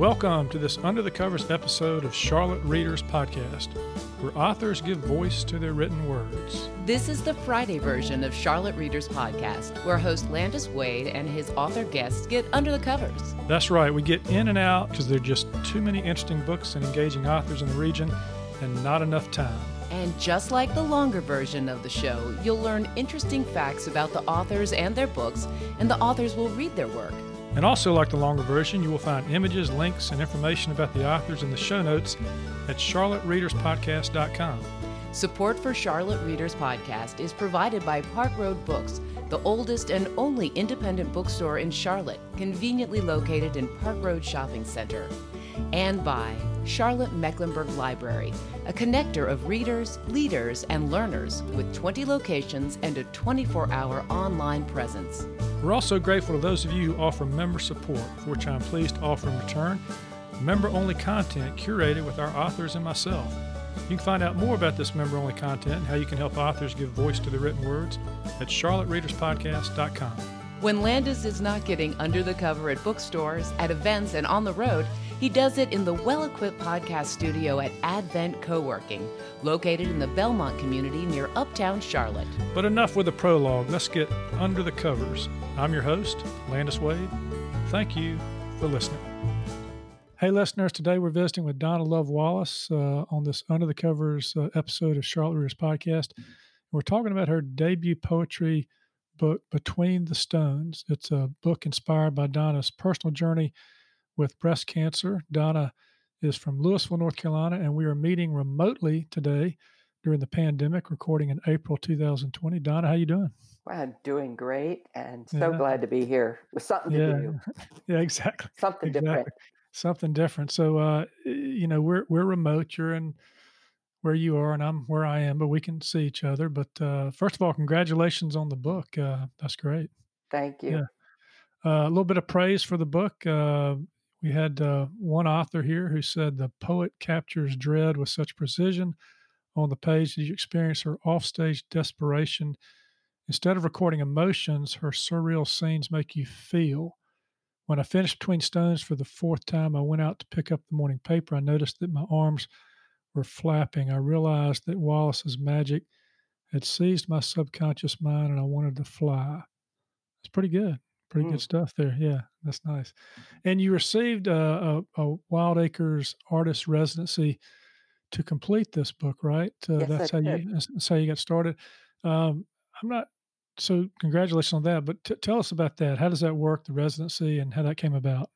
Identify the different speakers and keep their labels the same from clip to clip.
Speaker 1: Welcome to this Under the Covers episode of Charlotte Readers Podcast, where authors give voice to their written words.
Speaker 2: This is the Friday version of Charlotte Readers Podcast, where host Landis Wade and his author guests get under the covers.
Speaker 1: That's right, we get in and out because there are just too many interesting books and engaging authors in the region and not enough time.
Speaker 2: And just like the longer version of the show, you'll learn interesting facts about the authors and their books, and the authors will read their work.
Speaker 1: And also, like the longer version, you will find images, links, and information about the authors in the show notes at charlottereaderspodcast.com.
Speaker 2: Support for Charlotte Readers Podcast is provided by Park Road Books, the oldest and only independent bookstore in Charlotte, conveniently located in Park Road Shopping Center. And by Charlotte Mecklenburg Library, a connector of readers, leaders, and learners with 20 locations and a 24 hour online presence.
Speaker 1: We're also grateful to those of you who offer member support, for which I'm pleased to offer in return member only content curated with our authors and myself. You can find out more about this member only content and how you can help authors give voice to the written words at charlottereaderspodcast.com.
Speaker 2: When Landis is not getting under the cover at bookstores, at events, and on the road, he does it in the well equipped podcast studio at Advent Co-working, located in the Belmont community near Uptown Charlotte.
Speaker 1: But enough with the prologue. Let's get under the covers. I'm your host, Landis Wade. Thank you for listening. Hey, listeners, today we're visiting with Donna Love Wallace uh, on this Under the Covers uh, episode of Charlotte Readers Podcast. We're talking about her debut poetry book, Between the Stones. It's a book inspired by Donna's personal journey with breast cancer. Donna is from Lewisville, North Carolina, and we are meeting remotely today during the pandemic, recording in April 2020. Donna, how you doing?
Speaker 3: I'm doing great and so yeah. glad to be here with something to
Speaker 1: yeah.
Speaker 3: do.
Speaker 1: yeah, exactly.
Speaker 3: Something
Speaker 1: exactly.
Speaker 3: different
Speaker 1: something different. So, uh, you know, we're we're remote. You're in where you are, and I'm where I am, but we can see each other. But uh, first of all, congratulations on the book. Uh, that's great.
Speaker 3: Thank you.
Speaker 1: Yeah. Uh, a little bit of praise for the book. Uh, we had uh, one author here who said the poet captures dread with such precision on the page that you experience her offstage desperation. Instead of recording emotions, her surreal scenes make you feel. When I finished Between Stones for the fourth time, I went out to pick up the morning paper. I noticed that my arms were flapping. I realized that Wallace's magic had seized my subconscious mind and I wanted to fly. It's pretty good. Pretty mm. good stuff there. Yeah, that's nice. And you received a, a, a Wild Acres artist residency to complete this book, right?
Speaker 3: Uh, yes,
Speaker 1: that's
Speaker 3: I
Speaker 1: how
Speaker 3: did.
Speaker 1: you that's how you got started. Um, I'm not so congratulations on that. But t- tell us about that. How does that work, the residency, and how that came about?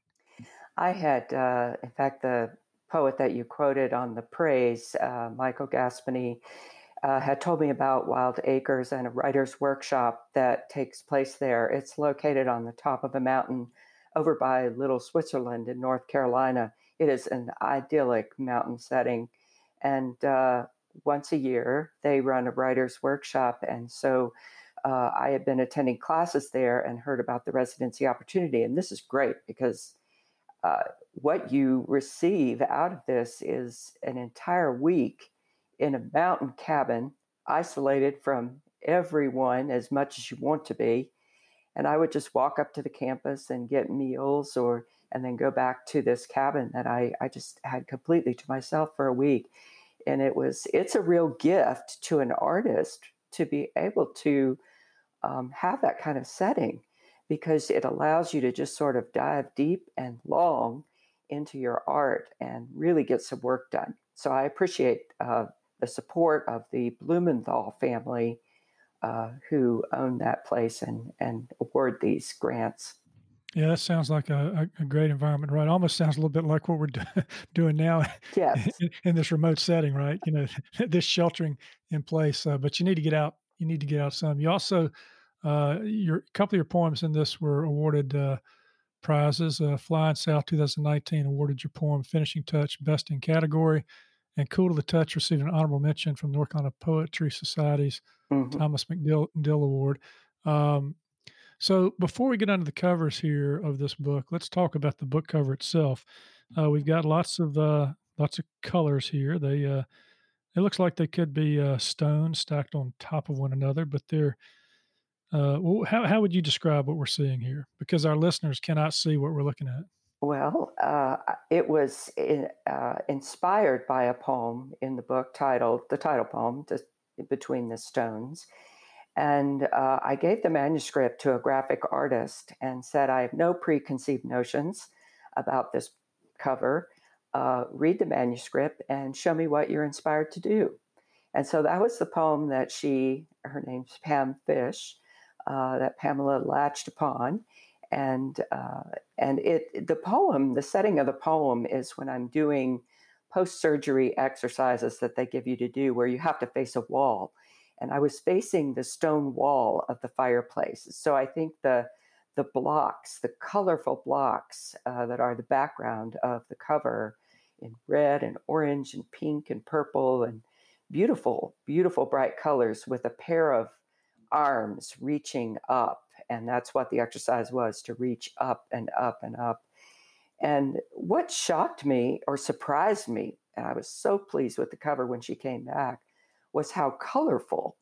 Speaker 3: I had, uh, in fact, the poet that you quoted on the praise, uh, Michael Gaspeny, uh, had told me about Wild Acres and a writer's workshop that takes place there. It's located on the top of a mountain over by Little Switzerland in North Carolina. It is an idyllic mountain setting. And uh, once a year, they run a writer's workshop. And so uh, I had been attending classes there and heard about the residency opportunity. And this is great because uh, what you receive out of this is an entire week in a mountain cabin, isolated from everyone as much as you want to be. And I would just walk up to the campus and get meals or and then go back to this cabin that I, I just had completely to myself for a week. And it was it's a real gift to an artist to be able to um, have that kind of setting because it allows you to just sort of dive deep and long into your art and really get some work done. So I appreciate uh, the support of the Blumenthal family uh, who own that place and, and award these grants.
Speaker 1: Yeah, that sounds like a, a, great environment, right? Almost sounds a little bit like what we're do, doing now
Speaker 3: yes.
Speaker 1: in, in, this remote setting, right? You know, this sheltering in place, uh, but you need to get out. You need to get out some. You also uh, your a couple of your poems in this were awarded uh, prizes. Uh, Flying South 2019 awarded your poem "Finishing Touch" best in category, and Cool to the Touch received an honorable mention from the North Carolina Poetry Society's mm-hmm. Thomas McDill Dill Award. Um, so before we get under the covers here of this book, let's talk about the book cover itself. Uh, we've got lots of uh, lots of colors here. They uh, it looks like they could be uh, stones stacked on top of one another, but they're uh, well, how, how would you describe what we're seeing here? Because our listeners cannot see what we're looking at.
Speaker 3: Well, uh, it was in, uh, inspired by a poem in the book titled, the title poem, Between the Stones. And uh, I gave the manuscript to a graphic artist and said, I have no preconceived notions about this cover. Uh, read the manuscript and show me what you're inspired to do. And so that was the poem that she, her name's Pam Fish, uh, that Pamela latched upon. And uh, and it the poem, the setting of the poem is when I'm doing post surgery exercises that they give you to do, where you have to face a wall and I was facing the stone wall of the fireplace. So I think the the blocks, the colorful blocks uh, that are the background of the cover in red and orange and pink and purple and beautiful, beautiful bright colors with a pair of arms reaching up. And that's what the exercise was to reach up and up and up. And what shocked me or surprised me, and I was so pleased with the cover when she came back, was how colorful,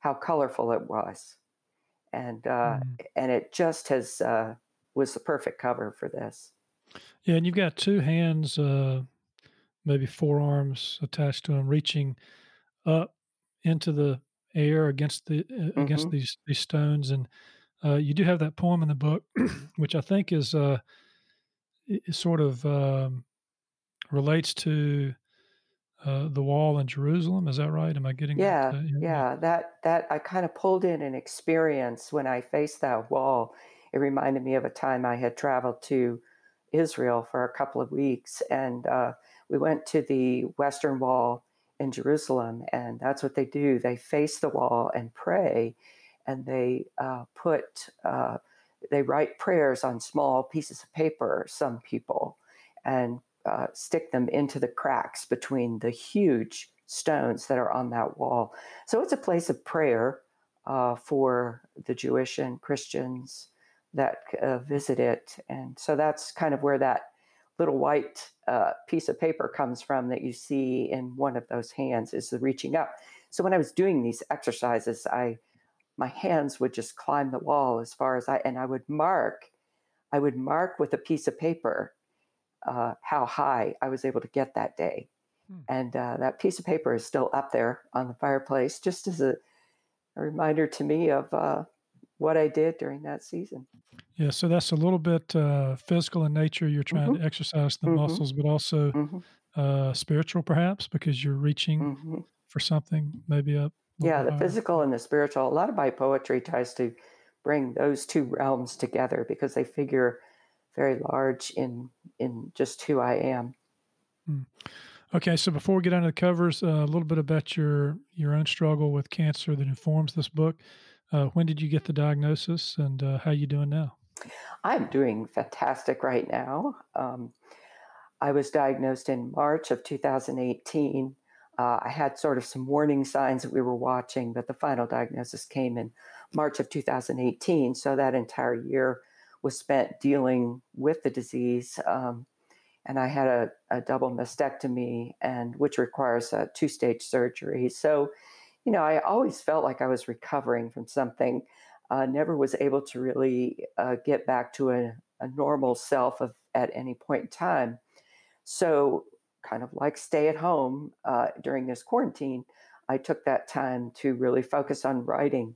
Speaker 3: how colorful it was, and uh, mm. and it just has uh, was the perfect cover for this.
Speaker 1: Yeah, and you've got two hands, uh, maybe forearms attached to them, reaching up into the air against the uh, mm-hmm. against these these stones, and uh, you do have that poem in the book, which I think is uh, sort of um, relates to uh, the wall in Jerusalem. Is that right? Am I getting
Speaker 3: yeah, that? Yeah, yeah. That that I kind of pulled in an experience when I faced that wall. It reminded me of a time I had traveled to Israel for a couple of weeks, and uh, we went to the Western Wall in Jerusalem, and that's what they do. They face the wall and pray, and they uh, put uh, they write prayers on small pieces of paper. Some people and uh, stick them into the cracks between the huge stones that are on that wall. So it's a place of prayer uh, for the Jewish and Christians that uh, visit it. And so that's kind of where that little white uh, piece of paper comes from that you see in one of those hands is the reaching up. So when I was doing these exercises, I my hands would just climb the wall as far as I and I would mark I would mark with a piece of paper uh, how high I was able to get that day. Hmm. And uh, that piece of paper is still up there on the fireplace, just as a, a reminder to me of uh, what I did during that season.
Speaker 1: Yeah, so that's a little bit uh, physical in nature. You're trying mm-hmm. to exercise the mm-hmm. muscles, but also mm-hmm. Uh, spiritual, perhaps, because you're reaching mm-hmm. for something maybe up.
Speaker 3: Yeah, the physical and the spiritual. A lot of my poetry tries to bring those two realms together because they figure very large in in just who I am.
Speaker 1: Hmm. Okay, so before we get onto the covers, uh, a little bit about your your own struggle with cancer that informs this book. Uh, when did you get the diagnosis, and uh, how you doing now?
Speaker 3: I'm doing fantastic right now. Um, I was diagnosed in March of 2018. Uh, I had sort of some warning signs that we were watching, but the final diagnosis came in March of 2018. So that entire year was spent dealing with the disease. Um, and I had a, a, double mastectomy, and which requires a two stage surgery. So, you know, I always felt like I was recovering from something. Uh, never was able to really uh, get back to a, a normal self of, at any point in time. So, kind of like stay at home uh, during this quarantine, I took that time to really focus on writing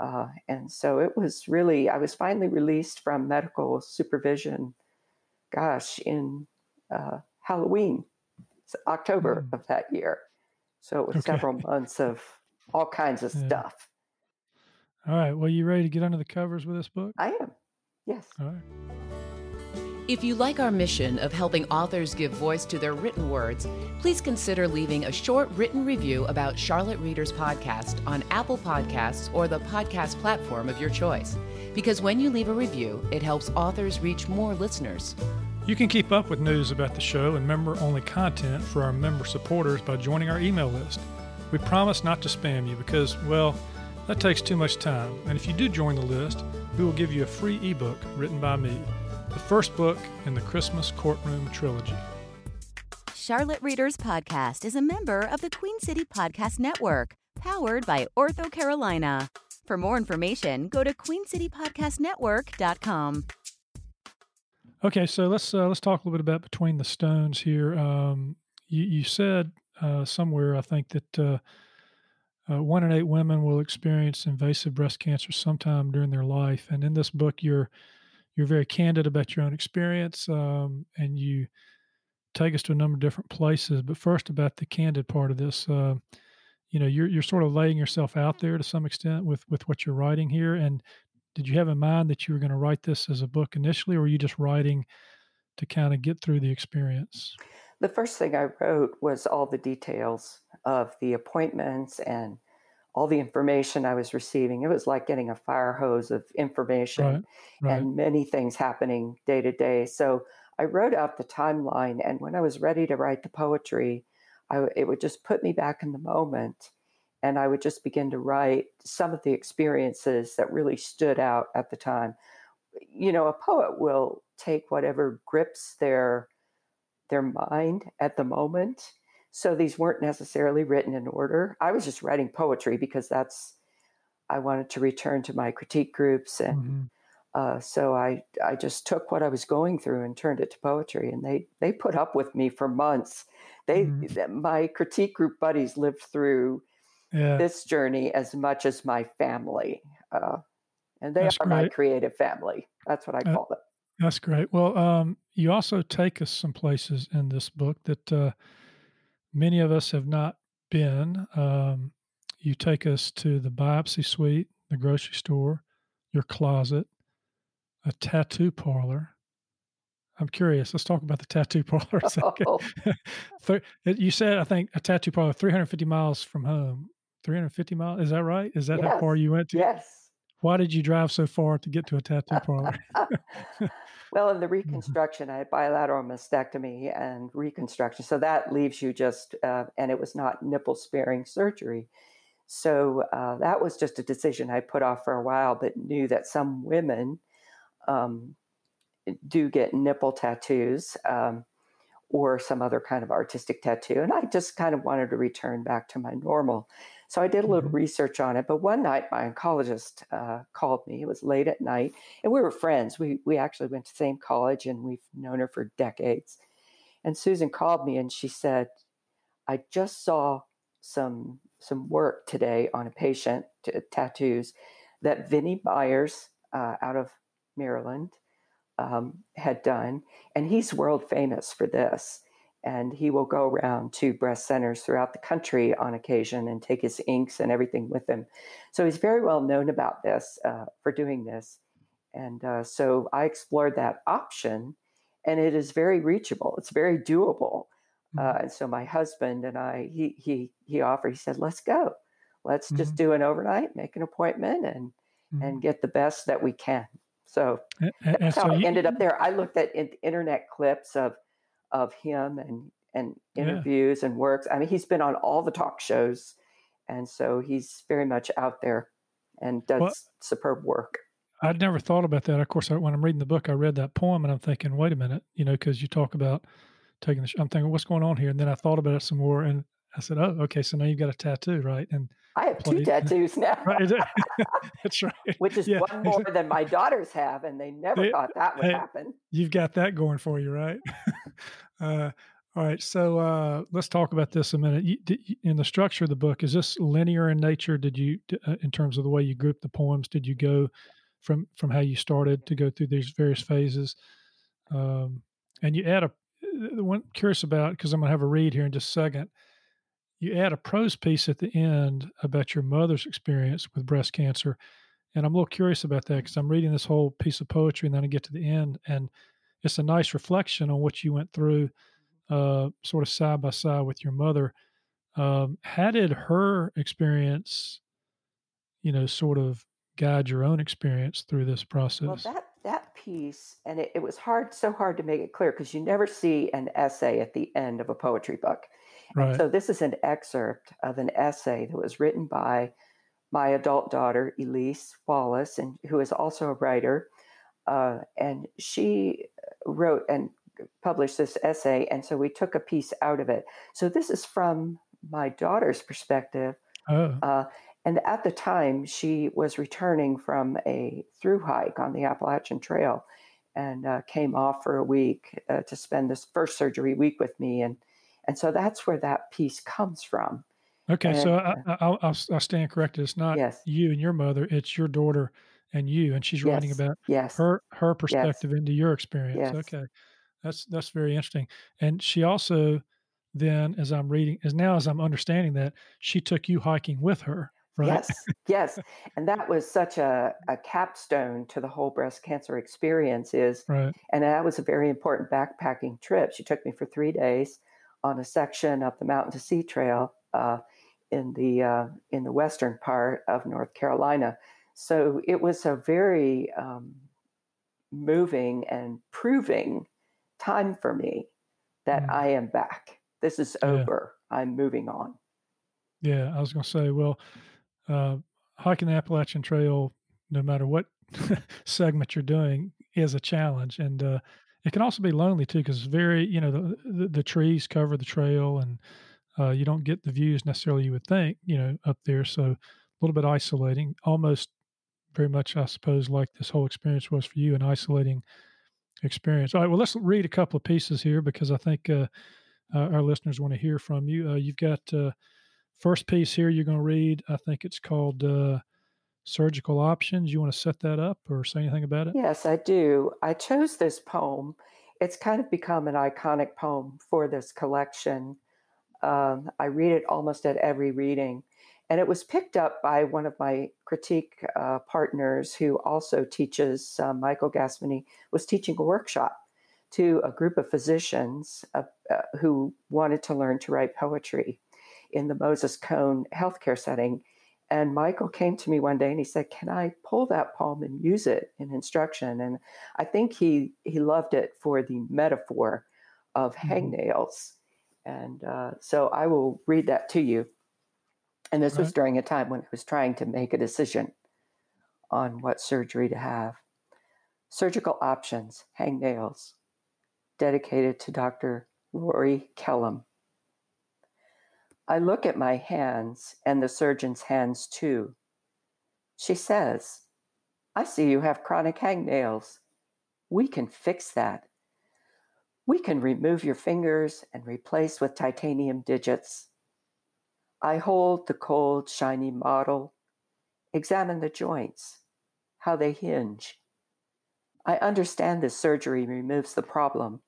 Speaker 3: uh, and so it was really, I was finally released from medical supervision, gosh, in uh, Halloween, October mm. of that year. So it was okay. several months of all kinds of yeah. stuff.
Speaker 1: All right. Well, you ready to get under the covers with this book?
Speaker 3: I am. Yes.
Speaker 1: All right.
Speaker 2: If you like our mission of helping authors give voice to their written words, please consider leaving a short written review about Charlotte Readers Podcast on Apple Podcasts or the podcast platform of your choice. Because when you leave a review, it helps authors reach more listeners.
Speaker 1: You can keep up with news about the show and member only content for our member supporters by joining our email list. We promise not to spam you because, well, that takes too much time. And if you do join the list, we will give you a free ebook written by me the first book in the Christmas Courtroom trilogy.
Speaker 4: Charlotte Readers Podcast is a member of the Queen City Podcast Network, powered by Ortho Carolina. For more information, go to queencitypodcastnetwork.com.
Speaker 1: Okay, so let's uh, let's talk a little bit about between the stones here. Um, you, you said uh, somewhere, I think that uh, uh, one in eight women will experience invasive breast cancer sometime during their life, and in this book, you're you're very candid about your own experience, um, and you take us to a number of different places. But first, about the candid part of this, uh, you know, you're you're sort of laying yourself out there to some extent with with what you're writing here. And did you have in mind that you were going to write this as a book initially, or were you just writing to kind of get through the experience?
Speaker 3: The first thing I wrote was all the details of the appointments and all the information I was receiving. It was like getting a fire hose of information
Speaker 1: Right, right.
Speaker 3: and many things happening day to day. So I wrote out the timeline, and when I was ready to write the poetry, I, it would just put me back in the moment, and I would just begin to write some of the experiences that really stood out at the time. You know, a poet will take whatever grips their their mind at the moment. So these weren't necessarily written in order. I was just writing poetry because that's I wanted to return to my critique groups and
Speaker 1: hmm
Speaker 3: uh, so I, I just took what I was going through and turned it to poetry, and they they put up with me for months. They
Speaker 1: hmm
Speaker 3: my critique group buddies lived through
Speaker 1: Yeah,
Speaker 3: this journey as much as my family, uh, and they
Speaker 1: that's
Speaker 3: are my creative family. That's what I
Speaker 1: Uh,
Speaker 3: call them.
Speaker 1: that's great. Well, um, you also take us some places in this book that uh, many of us have not been. Um, you take us to the biopsy suite, the grocery store, your closet, a tattoo parlor. I'm curious. Let's talk about the tattoo parlor a second.
Speaker 3: Oh,
Speaker 1: you said, I think, a tattoo parlor 350 miles from home. 350 miles? Is that right? Is that how far you went to?
Speaker 3: yes.
Speaker 1: Why did you drive so far to get to a tattoo parlor?
Speaker 3: well, in the
Speaker 1: Mhm.
Speaker 3: reconstruction, I had bilateral mastectomy and reconstruction. So that leaves you just, uh, and it was not nipple sparing surgery. So uh, that was just a decision I put off for a while, but knew that some women um, do get nipple tattoos um, or some other kind of artistic tattoo. And I just kind of wanted to return back to my normal. So I did a little
Speaker 1: hmm
Speaker 3: research on it. But one night, my oncologist uh, called me. It was late at night, and we were friends. We we actually went to the same college, and we've known her for decades. And Susan called me, and she said, "I just saw some some work today on a patient t- tattoos that Vinnie Myers uh, out of Maryland um, had done, and he's world famous for this. And he will go around to breast centers throughout the country on occasion and take his inks and everything with him. So he's very well known about this uh, for doing this. And uh, so I explored that option, and it is very reachable. It's very doable.
Speaker 1: hmm
Speaker 3: Uh, and so my husband and I, he he he offered. He said, "Let's go. Let's just
Speaker 1: hmm
Speaker 3: do an overnight, make an appointment, and
Speaker 1: hmm
Speaker 3: and get the best that we can." So
Speaker 1: And, and,
Speaker 3: that's how
Speaker 1: so
Speaker 3: I ended up there. I looked at internet clips of of him and and
Speaker 1: yeah,
Speaker 3: interviews and works. I mean, he's been on all the talk shows, and so he's very much out there and
Speaker 1: well,
Speaker 3: does superb work.
Speaker 1: I'd never thought about that. Of course, I, when I'm reading the book, I read that poem and I'm thinking, wait a minute, you know, because you talk about taking the, sh- I'm thinking, what's going on here? And then I thought about it some more and I said, oh, okay, so now you've got a tattoo, right? And
Speaker 3: I have two tattoos now,
Speaker 1: right? That's right.
Speaker 3: which is
Speaker 1: Yeah.
Speaker 3: one more than my daughters have, and they never
Speaker 1: They,
Speaker 3: thought that would
Speaker 1: hey,
Speaker 3: happen.
Speaker 1: you've got that going for you, right? uh, all right. So uh, let's talk about this a minute. You, in the structure of the book, is this linear in nature? Did you, uh, in terms of the way you group the poems, did you go from from how you started to go through these various phases? Um, and you add a the one curious about because I'm going to have a read here in just a second. You add a prose piece at the end about your mother's experience with breast cancer, and I'm a little curious about that because I'm reading this whole piece of poetry and then I get to the end and it's a nice reflection on what you went through, uh, sort of side by side with your mother. Um, how did her experience, you know, sort of guide your own experience through this process?
Speaker 3: Well, that that piece, and it, it was hard, so hard to make it clear because you never see an essay at the end of a poetry book. And
Speaker 1: Right.
Speaker 3: so this is an excerpt of an essay that was written by my adult daughter, Elise Wallace, and who is also a writer. Uh, and she wrote and published this essay, and so we took a piece out of it. So this is from my daughter's perspective.
Speaker 1: Oh,
Speaker 3: Uh, and at the time, she was returning from a through hike on the Appalachian Trail. and uh, came off for a week uh, to spend this first surgery week with me. And, and so that's where that piece comes from.
Speaker 1: Okay,
Speaker 3: And,
Speaker 1: so I,
Speaker 3: uh,
Speaker 1: I'll, I'll I'll stand corrected. It's not
Speaker 3: yes,
Speaker 1: you and your mother; it's your daughter and you, and she's writing about
Speaker 3: yes,
Speaker 1: her her
Speaker 3: yes,
Speaker 1: perspective into your experience.
Speaker 3: yes,
Speaker 1: Okay, that's that's very interesting. And she also then, as I'm reading, as now as I'm understanding that, she took you hiking with her, right?
Speaker 3: yes, yes. And that was such a, a capstone to the whole breast cancer experience is,
Speaker 1: Right.
Speaker 3: and that was a very important backpacking trip. She took me for three days on a section of the Mountain to Sea Trail uh, in the uh, in the western part of North Carolina. So it was a very um, moving and proving time for me that
Speaker 1: Mm.
Speaker 3: I am back. This is
Speaker 1: Yeah.
Speaker 3: over. I'm moving on.
Speaker 1: Yeah, I was going to say, well, uh, hiking the Appalachian Trail, no matter what segment you're doing, is a challenge, and uh, it can also be lonely too, because very, you know, the, the the trees cover the trail, and uh, you don't get the views necessarily you would think, you know, up there. So a little bit isolating, almost very much, I suppose, like this whole experience was for you, an isolating experience. All right, well, let's read a couple of pieces here because I think uh, uh, our listeners want to hear from you. Uh, you've got. Uh, First piece here you're going to read, I think it's called uh, Surgical Options. You want to set that up or say anything about it?
Speaker 3: Yes, I do. I chose this poem. It's kind of become an iconic poem for this collection. Um, I read it almost at every reading. And it was picked up by one of my critique uh, partners who also teaches, uh, Michael Gaspeny, was teaching a workshop to a group of physicians uh, uh, who wanted to learn to write poetry in the Moses Cone healthcare setting. And Michael came to me one day and he said, "Can I pull that poem and use it in instruction?" And I think he he loved it for the metaphor of
Speaker 1: Mhm.
Speaker 3: hangnails. And uh, so I will read that to you. And this was during a time when I was trying to make a decision on what surgery to have. Surgical options, hang nails, dedicated to Dr. Lori Kellum. I look at my hands and the surgeon's hands too. She says, I see you have chronic hangnails. We can fix that. We can remove your fingers and replace with titanium digits. I hold the cold, shiny model, examine the joints, how they hinge. I understand this surgery removes the problem,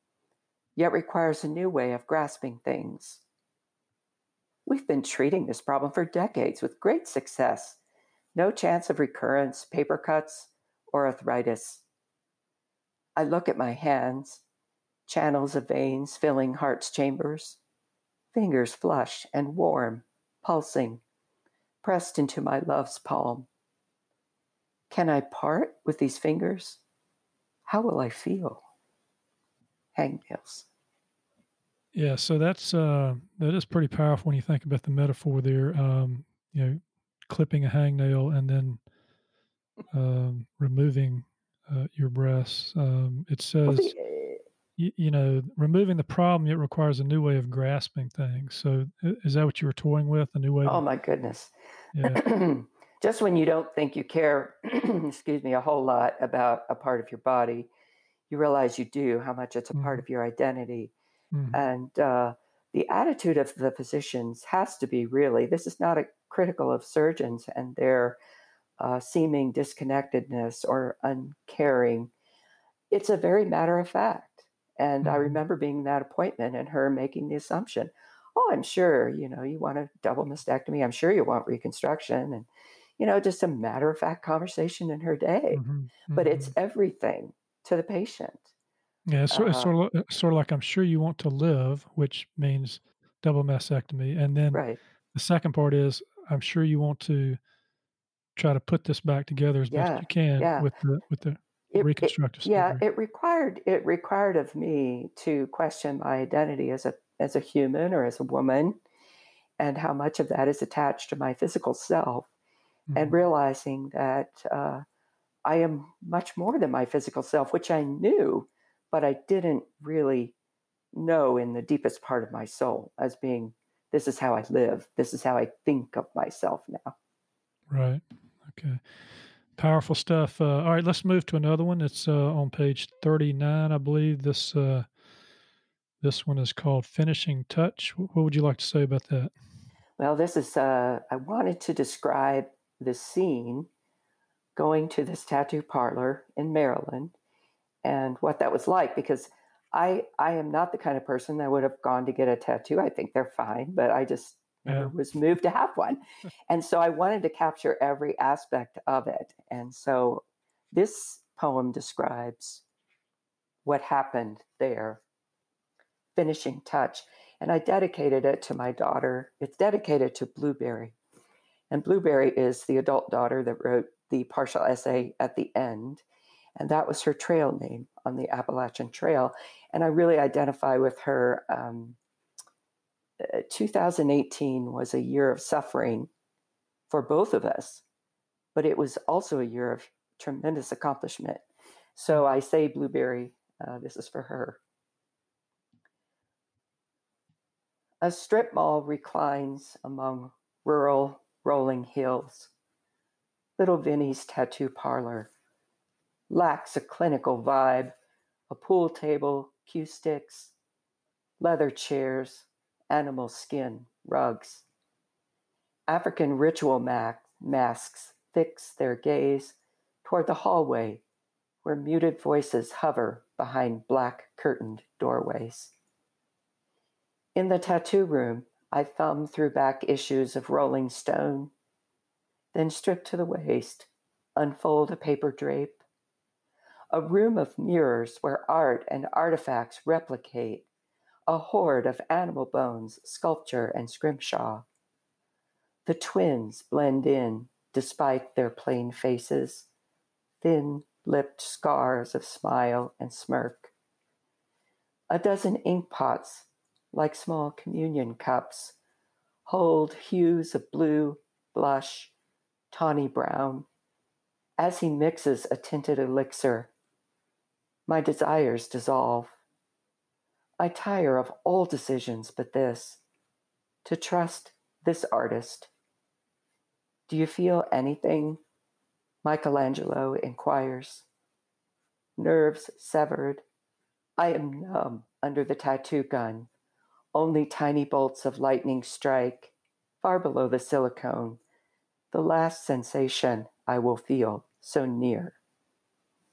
Speaker 3: yet requires a new way of grasping things. We've been treating this problem for decades with great success. No chance of recurrence, paper cuts, or arthritis. I look at my hands, channels of veins filling heart's chambers, fingers flush and warm, pulsing, pressed into my love's palm. Can I part with these fingers? How will I feel? Hangnails.
Speaker 1: Yeah, so that's uh, that is pretty powerful when you think about the metaphor there. Um, you know, clipping a hangnail and then um, removing uh, your breasts. Um, it
Speaker 3: Well,
Speaker 1: says,
Speaker 3: the,
Speaker 1: you, you know, removing the problem it requires a new way of grasping things. So is that what you were toying with? A new way?
Speaker 3: oh
Speaker 1: To,
Speaker 3: my goodness.
Speaker 1: yeah.
Speaker 3: Just when you don't think you care, excuse me, a whole lot about a part of your body, you realize you do, how much it's a part
Speaker 1: Mhm.
Speaker 3: of your identity.
Speaker 1: Mhm.
Speaker 3: And uh, the attitude of the physicians has to be really this is not a critical of surgeons and their uh, seeming disconnectedness or uncaring. It's a very matter of fact. And I
Speaker 1: Mhm.
Speaker 3: remember being in that appointment and her making the assumption, oh, I'm sure, you know, you want a double mastectomy. I'm sure you want reconstruction. And, you know, just a matter of fact conversation in her day.
Speaker 1: Mhm.
Speaker 3: But it's
Speaker 1: Mhm.
Speaker 3: everything to the patient.
Speaker 1: Yeah, it's, sort- it's
Speaker 3: Uh,
Speaker 1: sort of sort of like I'm sure you want to live, which means double mastectomy, and then
Speaker 3: right.
Speaker 1: the second part is I'm sure you want to try to put this back together as best you can
Speaker 3: Yeah.
Speaker 1: with the with the
Speaker 3: It, it, yeah, it required it required of me to question my identity as a as a human or as a woman, and how much of that is attached to my physical self, and
Speaker 1: Mhm.
Speaker 3: realizing that uh, I am much more than my physical self, which I knew, but I didn't really know in the deepest part of my soul as being this is how I live, this is how I think of myself now.
Speaker 1: Right. Okay. Powerful stuff. Uh, all right, let's move to another one. It's uh, on page 39, I believe. This uh, this one is called Finishing Touch. What would you like to say about that?
Speaker 3: Well, this is, uh, I wanted to describe the scene going to this tattoo parlor in Maryland and what that was like because I I am not the kind of person that would have gone to get a tattoo. I think they're fine, but I just yeah. was moved to have one. and so I wanted to capture every aspect of it. And so this poem describes what happened there, finishing touch. And I dedicated it to my daughter. It's dedicated to Blueberry. And Blueberry is the adult daughter that wrote the partial essay at the end. And that was her trail name on the Appalachian Trail. And I really identify with her. Um, 2018 was a year of suffering for both of us, but it was also a year of tremendous accomplishment. So I say, Blueberry, uh, this is for her. A strip mall reclines among rural rolling hills. Little Vinnie's tattoo parlor lacks a clinical vibe, a pool table, cue sticks, leather chairs, animal skin rugs. African ritual masks fix their gaze toward the hallway where muted voices hover behind black curtained doorways. In the tattoo room, I thumb through back issues of Rolling Stone, then strip to the waist, unfold a paper drape. A room of mirrors where art and artifacts replicate a hoard of animal bones, sculpture, and scrimshaw. The twins blend in despite their plain faces, thin lipped scars of smile and smirk. A dozen ink pots, like small communion cups, hold hues of blue, blush, tawny brown. As he mixes a tinted elixir, my desires dissolve. I tire of all decisions but this to trust this artist. Do you feel anything? Michelangelo inquires. Nerves severed. I am numb under the tattoo gun. Only tiny bolts of lightning strike, far below the silicone. The last sensation I will feel so near.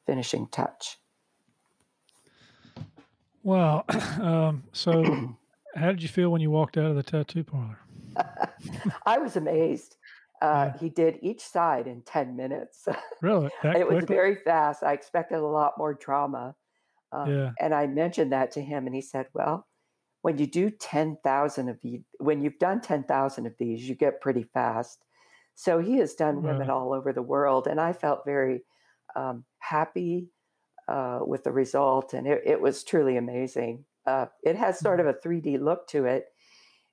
Speaker 3: Finishing touch.
Speaker 1: Wow. Um, so, how did you feel when you walked out of the tattoo parlor?
Speaker 3: I was amazed. Uh, yeah. He did each side in 10 minutes.
Speaker 1: Really?
Speaker 3: it was very fast. I expected a lot more drama. Um, yeah. And I mentioned that to him, and he said, Well, when you do 10,000 of these, when you've done 10,000 of these, you get pretty fast. So he has done women all over the world. And I felt very um, happy uh, with the result, and it, it was truly amazing. Uh, it has sort of
Speaker 1: mm-hmm.
Speaker 3: a 3D look to it,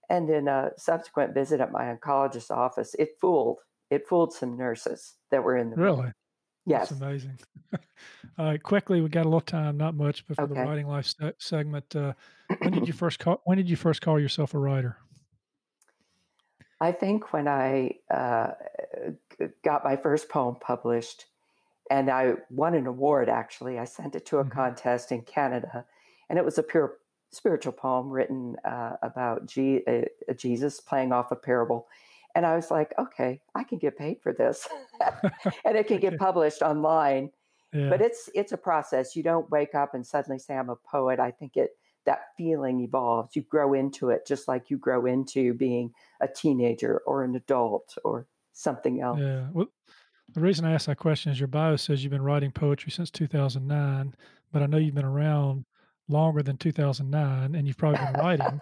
Speaker 3: and in a subsequent visit at my oncologist's office, it fooled it fooled some nurses that were in the
Speaker 1: really.
Speaker 3: Room. Yes,
Speaker 1: That's amazing. uh, quickly, we got a little time, not much, but for okay. the writing life se- segment, uh, when did you first call? When did you first call yourself a writer?
Speaker 3: I think when I uh, got my first poem published and I won an award actually. I sent it to a mm-hmm. contest in Canada, and it was a pure spiritual poem written uh, about G- uh, Jesus playing off a parable. And I was like, okay, I can get paid for this, and it can get published online. Yeah. But it's it's a process. You don't wake up and suddenly say I'm a poet. I think it that feeling evolves. You grow into it, just like you grow into being a teenager or an adult or something else.
Speaker 1: Yeah. Well, the reason I ask that question is your bio says you've been writing poetry since 2009, but I know you've been around longer than 2009 and you've probably been writing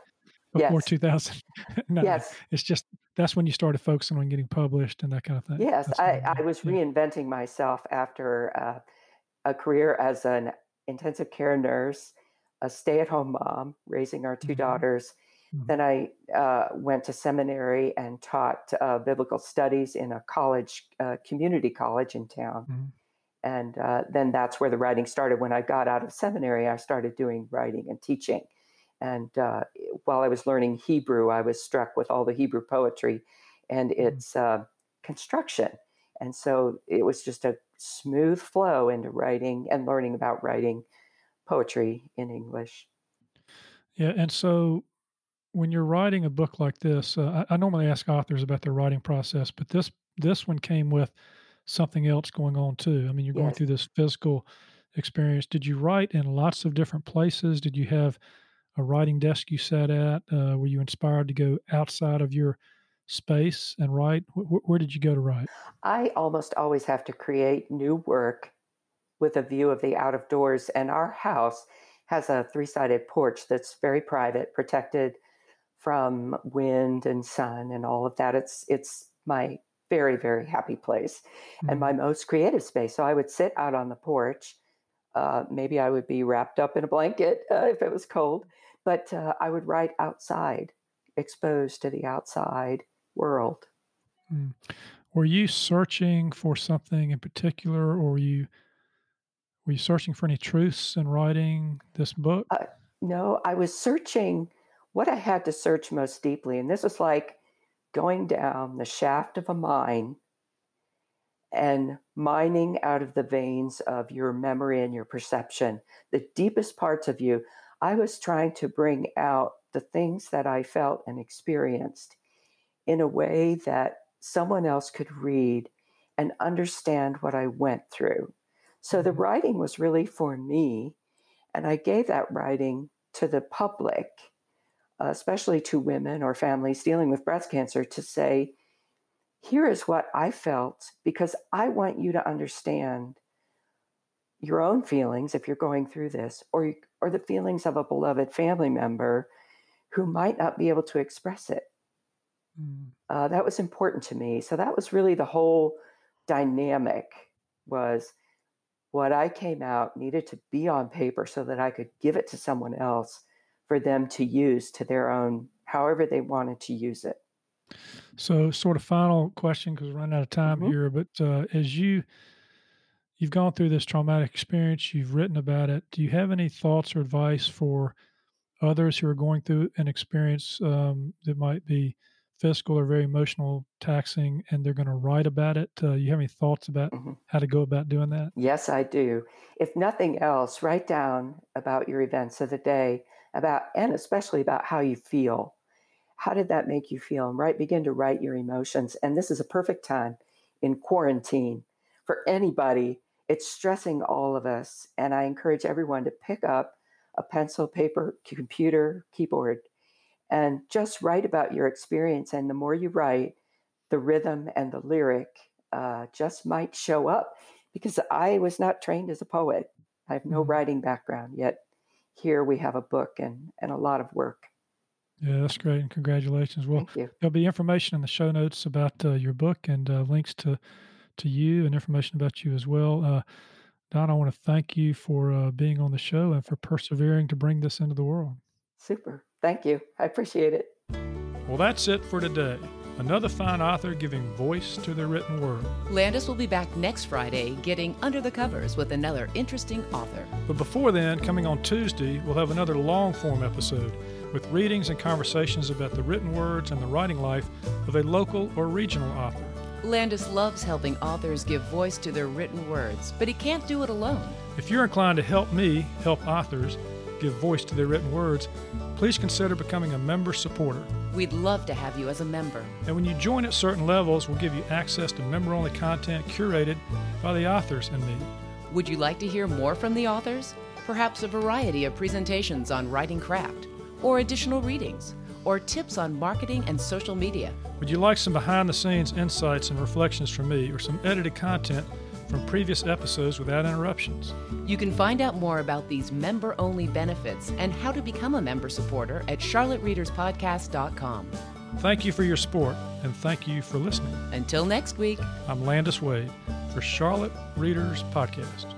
Speaker 1: before yes. 2009. Yes. It's just that's when you started focusing on getting published and that kind of thing.
Speaker 3: Yes, I, I, was yeah. reinventing myself after uh, a career as an intensive care nurse, a stay at home mom, raising our 2 mm-hmm. daughters Mm-hmm. Then I uh, went to seminary and taught uh, biblical studies in a college, uh, community college in town. Mm-hmm. And uh, then that's where the writing started. When I got out of seminary, I started doing writing and teaching. And uh, while I was learning Hebrew, I was struck with all the Hebrew poetry and mm-hmm. its mm-hmm. construction. And so it was just a smooth flow into writing and learning about writing poetry in English.
Speaker 1: Yeah. And so when you're writing a book like this, uh, I, I, normally ask authors about their writing process, but this this one came with something else going on too. I mean, you're going through this physical experience. Did you write in lots of different places? Did you have a writing desk you sat at? Uh, were you inspired to go outside of your space and write? W- where did you go to write?
Speaker 3: I almost always have to create new work with a view of the out of doors, and our house has a three sided porch that's very private, protected from wind and sun and all of that. It's it's my very very happy place mm-hmm. and my most creative space. So I would sit out on the porch. Uh, maybe I would be wrapped up in a blanket uh, if it was cold, but uh, I would write outside, exposed to the outside world.
Speaker 1: Mm. Were you searching for something in particular, or were you were you searching for any truths in writing this book?
Speaker 3: Uh, no, I was searching what I had to search most deeply, and this was like going down the shaft of a mine and mining out of the veins of your memory and your perception, the deepest parts of you. I was trying to bring out the things that I felt and experienced in a way that someone else could read and understand what I went through. So the mm-hmm. writing was really for me, and I gave that writing to the public, especially to women or families dealing with breast cancer, to say, here is what I felt because I want you to understand your own feelings if you're going through this, or, or the feelings of a beloved family member who might not be able to express it. Mm. Uh, that was important to me. So that was really the whole dynamic was what I came out needed to be on paper so that I could give it to someone else for them to use to their own, however they wanted to use it.
Speaker 1: So, sort of final question because we're running out of time mm-hmm. here. But uh, as you you've gone through this traumatic experience, you've written about it. Do you have any thoughts or advice for others who are going through an experience um, that might be physical or very emotional taxing and they're going to write about it uh, you have any thoughts about mm-hmm. how to go about doing that
Speaker 3: yes i do if nothing else write down about your events of the day about and especially about how you feel how did that make you feel and right begin to write your emotions and this is a perfect time in quarantine for anybody it's stressing all of us and i encourage everyone to pick up a pencil paper computer keyboard and just write about your experience. And the more you write, the rhythm and the lyric uh, just might show up because I was not trained as a poet. I have no mm-hmm. writing background, yet here we have a book and, and a lot of work.
Speaker 1: Yeah, that's great. And congratulations. Well, there'll be information in the show notes about uh, your book and uh, links to, to you and information about you as well. Uh, Don, I want to thank you for uh, being on the show and for persevering to bring this into the world.
Speaker 3: Super. Thank you. I appreciate it.
Speaker 1: Well, that's it for today. Another fine author giving voice to the written word.
Speaker 2: Landis will be back next Friday getting under the covers with another interesting author.
Speaker 1: But before then, coming on Tuesday, we'll have another long form episode with readings and conversations about the written words and the writing life of a local or regional author.
Speaker 2: Landis loves helping authors give voice to their written words, but he can't do it alone.
Speaker 1: If you're inclined to help me help authors, give voice to their written words, please consider becoming a member supporter.
Speaker 2: We'd love to have you as a member.
Speaker 1: And when you join at certain levels, we'll give you access to member only content curated by the authors and me.
Speaker 2: Would you like to hear more from the authors? Perhaps a variety of presentations on writing craft, or additional readings, or tips on marketing and social media.
Speaker 1: Would you like some behind the scenes insights and reflections from me, or some edited content? From previous episodes without interruptions.
Speaker 2: You can find out more about these member only benefits and how to become a member supporter at charlottereaderspodcast.com.
Speaker 1: Thank you for your support and thank you for listening.
Speaker 2: Until next week,
Speaker 1: I'm Landis Wade for Charlotte Readers Podcast.